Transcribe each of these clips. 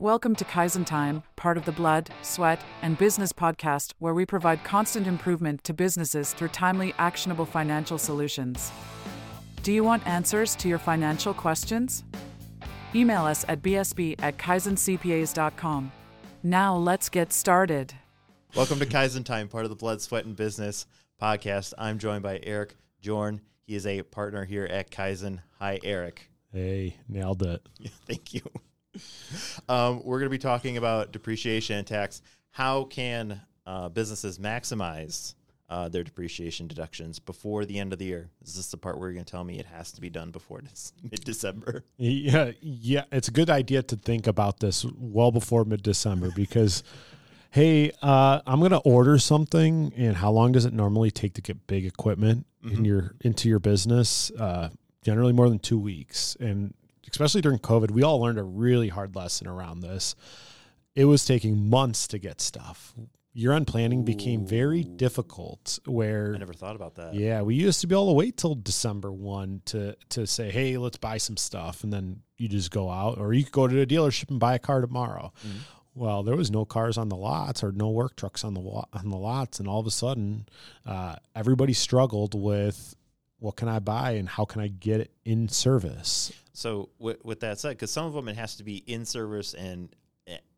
Welcome to Kaizen Time, part of the Blood, Sweat, and Business podcast, where we provide constant improvement to businesses through timely, actionable financial solutions. Do you want answers to your financial questions? Email us at bsb at kaizencpas.com. Now let's get started. Welcome to Kaizen Time, part of the Blood, Sweat, and Business podcast. I'm joined by Eric Jorn. He is a partner here at Kaizen. Hi, Eric. Hey, nailed it. Yeah, thank you. Um, we're going to be talking about depreciation and tax. How can uh, businesses maximize uh, their depreciation deductions before the end of the year? Is this the part where you're going to tell me it has to be done before mid December? Yeah, yeah, it's a good idea to think about this well before mid December because, hey, uh, I'm going to order something, and how long does it normally take to get big equipment Mm-hmm. in your into your business? Uh, generally, more than two weeks, and especially during COVID, we all learned a really hard lesson around this. It was taking months to get stuff. Year-end planning became very difficult. Where I never thought about that. Yeah, we used to be able to wait till December one to to say, "Hey, let's buy some stuff," and then you just go out, or you could go to the dealership and buy a car tomorrow. Well, there was no cars on the lots or no work trucks on the on the lots, and all of a sudden, uh, everybody struggled with what can I buy and how can I get it in service. So with, with that said, because some of them it has to be in service and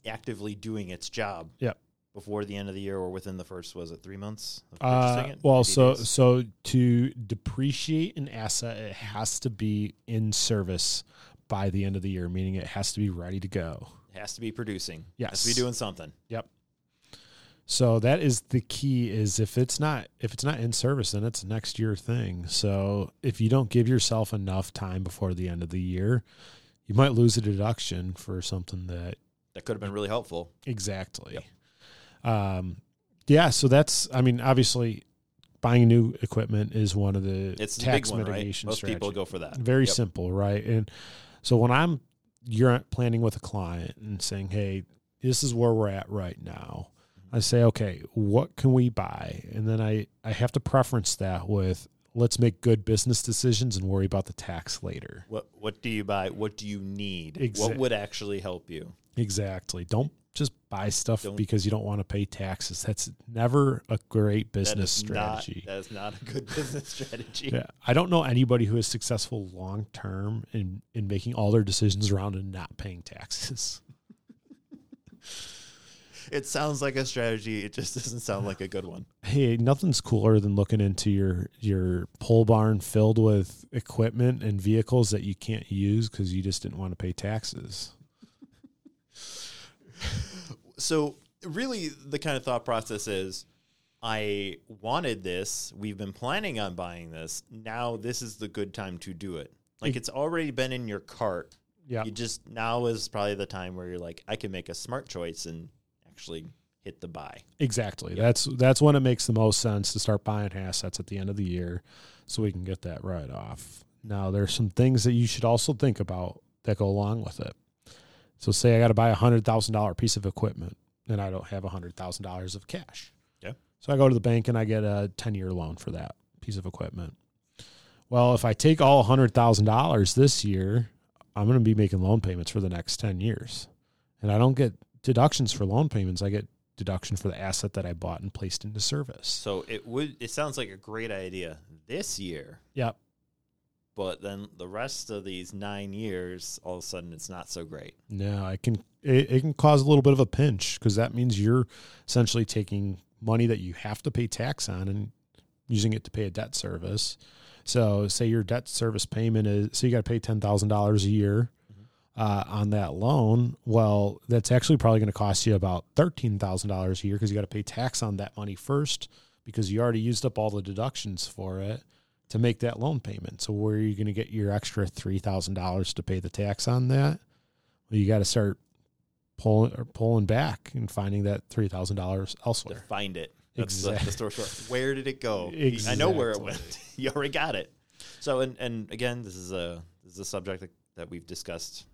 actively doing its job Yep. before the end of the year or within the first was it three months of Uh, it? well, so days? so to depreciate an asset, it has to be in service by the end of the year, meaning it has to be ready to go. it has to be producing. Yes. It has to be doing something. Yep. So that is the key is if it's not if it's not in service then it's next year thing. So if you don't give yourself enough time before the end of the year, you might lose a deduction for something that That could have been really helpful. exactly. Um yeah, so that's I mean obviously buying new equipment is one of the It's the tax big one, right? mitigation Most people go for that. Very Yep. simple, right? And so when I'm you're planning with a client and saying, "Hey, this is where we're at right now." I say, "Okay, what can we buy?" And then I I have to preference that with let's make good business decisions and worry about the tax later. What What do you buy? What do you need? Exa- what would actually help you? Exactly. Don't just buy stuff Don't- because you don't want to pay taxes. That's never a great business is strategy. Not, that is not a good business strategy. Yeah, I don't know anybody who is successful long term in in making all their decisions around and not paying taxes. It sounds like a strategy. It just doesn't sound like a good one. Hey, nothing's cooler than looking into your your pole barn filled with equipment and vehicles that you can't use because you just didn't want to pay taxes. So really, the kind of thought process is. I wanted this. We've been planning on buying this. Now this is the good time to do it. Like it's already been in your cart. Yeah, You just now is probably the time where you're like, I can make a smart choice and actually hit the buy. exactly. That's that's when it makes the most sense to start buying assets at the end of the year, so we can get that right off. Now, there's some things that you should also think about that go along with it. So, say I got to buy a hundred thousand dollar piece of equipment, and I don't have a hundred thousand dollars of cash. Yeah. So I go to the bank and I get a ten year loan for that piece of equipment. Well, if I take all hundred thousand dollars this year, I'm going to be making loan payments for the next ten years, and I don't get deductions for loan payments. I get deduction for the asset that I bought and placed into service. So it would. It sounds like a great idea this year, Yep. but then the rest of these nine years, all of a sudden, it's not so great. No, I can. It, it can cause a little bit of a pinch because that means you're essentially taking money that you have to pay tax on and using it to pay a debt service. So, say your debt service payment is so you got to pay ten thousand dollars a year uh, on that loan. Well, that's actually probably going to cost you about thirteen thousand dollars a year because you got to pay tax on that money first because you already used up all the deductions for it to make that loan payment. So, where are you going to get your extra three thousand dollars to pay the tax on that? Well, you got to start pulling or pulling back and finding that three thousand dollars To elsewhere. find it, that's the, the store. store. Where did it go? I know where it went. you already got it. So, and and again, this is a this is a subject that, that we've discussed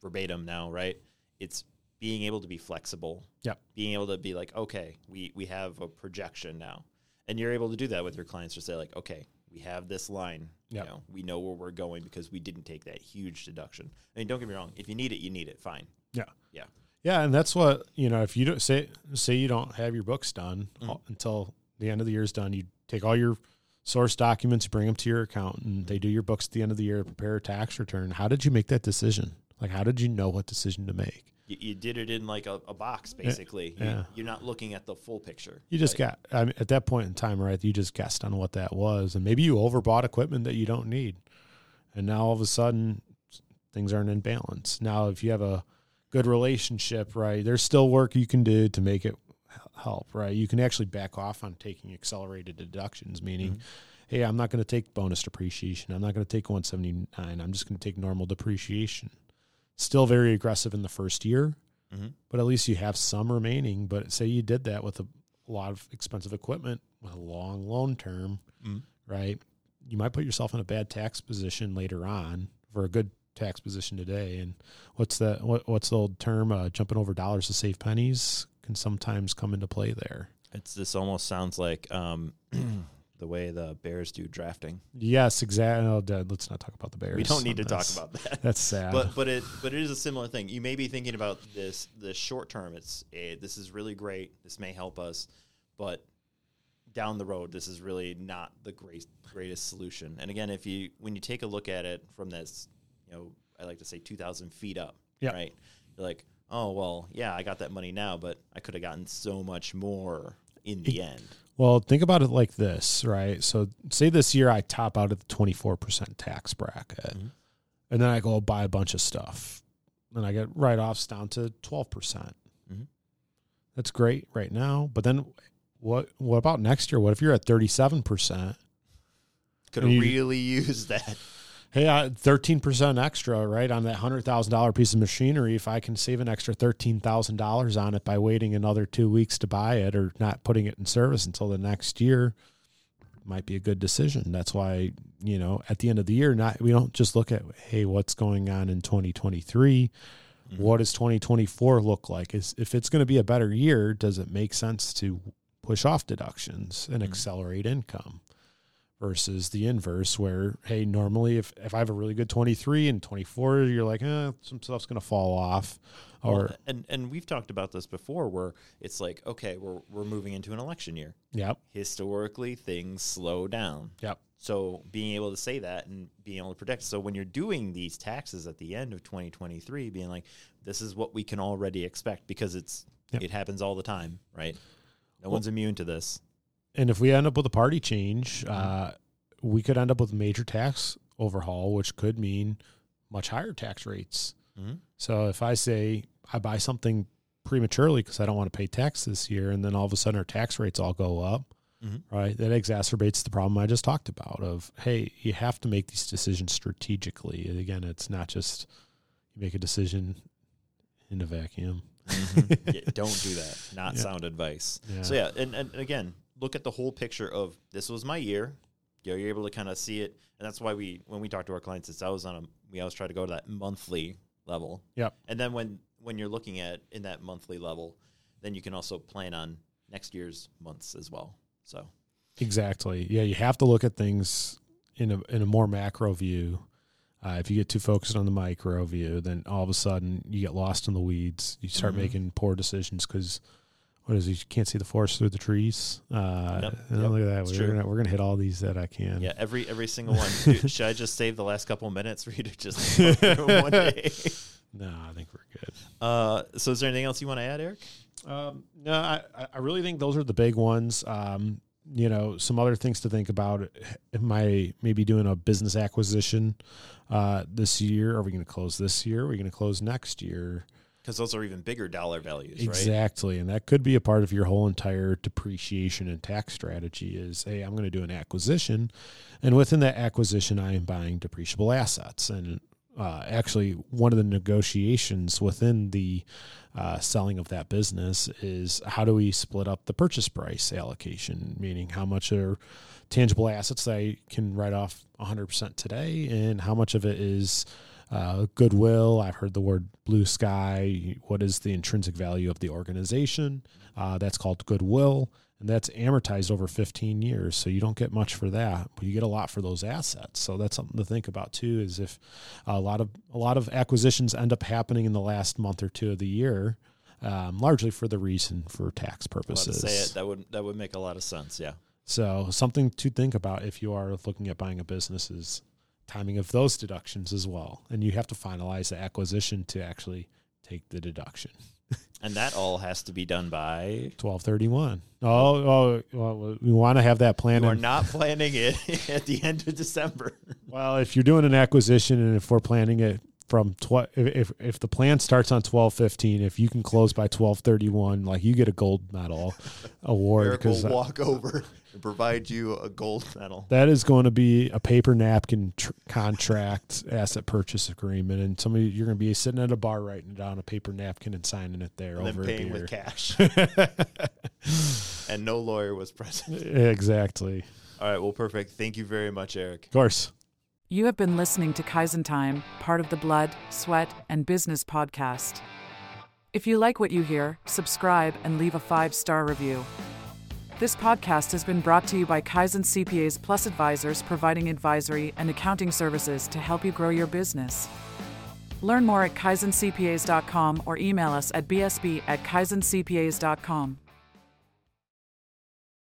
verbatim now, right? It's being able to be flexible. Yeah. Being able to be like, okay, we we have a projection now, and you're able to do that with your clients to say like, okay, we have this line. Yep. You know, we know where we're going because we didn't take that huge deduction. I mean, don't get me wrong. If you need it, you need it. Fine. Yeah, Yeah. Yeah, and that's what you know. If you don't say say you don't have your books done Mhm. until the end of the year is done, you take all your source documents, bring them to your accountant. They do your books at the end of the year, prepare a tax return. How did you make that decision? Like, how did you know what decision to make? You, you did it in like a, a box, basically. yeah. You, you're not looking at the full picture. You just got I mean, at that point in time, right? You just guessed on what that was, and maybe you overbought equipment that you don't need, and now all of a sudden things aren't in balance. Now, if you have a good relationship, right, there's still work you can do to make it help, right? You can actually back off on taking accelerated deductions, meaning, Mhm. hey, I'm not going to take bonus depreciation. I'm not going to take 179. I'm just going to take normal depreciation. Still very aggressive in the first year, Mhm. but at least you have some remaining. But say you did that with a lot of expensive equipment with a long loan term, Mhm. right? You might put yourself in a bad tax position later on for a good tax position today. And what's the what, what's the old term? Uh, jumping over dollars to save pennies can sometimes come into play there. It's this almost sounds like um, the way the Bears do drafting. Yes, exactly. Oh, let's not talk about the Bears. we don't need to talk about that. That's sad. but but it but it is a similar thing. You may be thinking about this the short term. It's eh, this is really great. This may help us, but down the road, this is really not the great greatest solution. And again, if you when you take a look at it from this, you know, I like to say two thousand feet up, Yeah. right? You're like, oh well, yeah, I got that money now, but I could have gotten so much more in the end. Well, think about it like this, right? So, say this year I top out at the 24% tax bracket, Mhm. and then I go buy a bunch of stuff, and I get write offs down to 12%. percent Mhm. That's great right now. But then what, what about next year? What if you're at 37%? Could have really used that. Hey, 13% extra, right, on that $100,000 piece of machinery. If I can save an extra $13,000 on it by waiting another two weeks to buy it or not putting it in service until the next year, might be a good decision. That's why, you know, at the end of the year, not we don't just look at, hey, what's going on in 2023? Mhm. What does 2024 look like? Is if it's going to be a better year, does it make sense to push off deductions and Mhm. accelerate income? Versus the inverse where hey normally if, if i have a really good 23 and 24 you're like eh, some stuff's going to fall off or Well, and and we've talked about this before, where it's like, okay, we're we're moving into an election year. yep historically things slow down. Yep. So being able to say that and being able to predict So when you're doing these taxes at the end of 2023, being like, this is what we can already expect because it's Yep. it happens all the time, right? No Well- one's immune to this. And if we end up with a party change Mm-hmm. uh, we could end up with a major tax overhaul which could mean much higher tax rates Mhm. so if i say i buy something prematurely because i don't want to pay tax this year and then all of a sudden our tax rates all go up Mhm. right that exacerbates the problem i just talked about of hey you have to make these decisions strategically and again it's not just you make a decision in a vacuum Yeah, don't do that. Not Yeah. sound advice. Yeah. So yeah, and, and again, look at the whole picture of this was my year. You know, you're able to kind of see it, and that's why we when we talk to our clients, it's always on a we always try to go to that monthly level. Yep. And then when when you're looking at in that monthly level, then you can also plan on next year's months as well. So Exactly. Yeah, you have to look at things in a in a more macro view. Uh, if you get too focused on the micro view, then all of a sudden you get lost in the weeds. You start Mhm. making poor decisions because what is it? You can't see the forest through the trees. Uh, Yep, and yep, look at that. it's We're true. gonna, we're gonna hit all these that I can. yeah, every every single one. Dude, should I just save the last couple minutes for you to just go through 'em one day? No, I think we're good. Uh, so is there anything else you want to add, Eric? Um, no, I, I- I really think those are the big ones. Um, you know, some other things to think about. Am I maybe doing a business acquisition uh, this year? Are we going to close this year? Are we going to close next year? Because those are even bigger dollar values, right? Exactly, and that could be a part of your whole entire depreciation and tax strategy. Is hey, I'm going to do an acquisition, and within that acquisition, I am buying depreciable assets. And uh, actually, one of the negotiations within the uh, selling of that business is how do we split up the purchase price allocation, meaning how much are tangible assets that I can write off 100% today, and how much of it is uh, goodwill. I've heard the word blue sky. What is the intrinsic value of the organization? Uh, that's called goodwill. and that's amortized over 15 years. So you don't get much for that, but you get a lot for those assets. So that's something to think about too. Is if a lot of a lot of acquisitions end up happening in the last month or two of the year, um, largely for the reason for tax purposes. say it, that would that would make a lot of sense. Yeah. So something to think about if you are looking at buying a business is timing of those deductions as well, and you have to finalize the acquisition to actually take the deduction. And that all has to be done by. Twelve thirty one. Oh, oh, well, we want to have that plan. Are not planning it at the end of December. Well, if you're doing an acquisition and if we're planning it from 12, if, if the plan starts on twelve fifteen, if you can close by twelve thirty one, like you get a gold medal award Eric will because uh, walk over and provide you a gold medal. that is going to be a paper napkin tr- contract asset purchase agreement, and somebody you're going to be sitting at a bar writing down a paper napkin and signing it there And then over a paying beer. with cash. and no lawyer was present. exactly. All right. Well, perfect. Thank you very much, Eric. Of course. You have been listening to Kaizen Time, part of the Blood, Sweat, and Business podcast. If you like what you hear, subscribe and leave a five star review. This podcast has been brought to you by Kaizen CPAs Plus Advisors, providing advisory and accounting services to help you grow your business. Learn more at kaizencpas.com or email us at bsb at kaizencpas.com.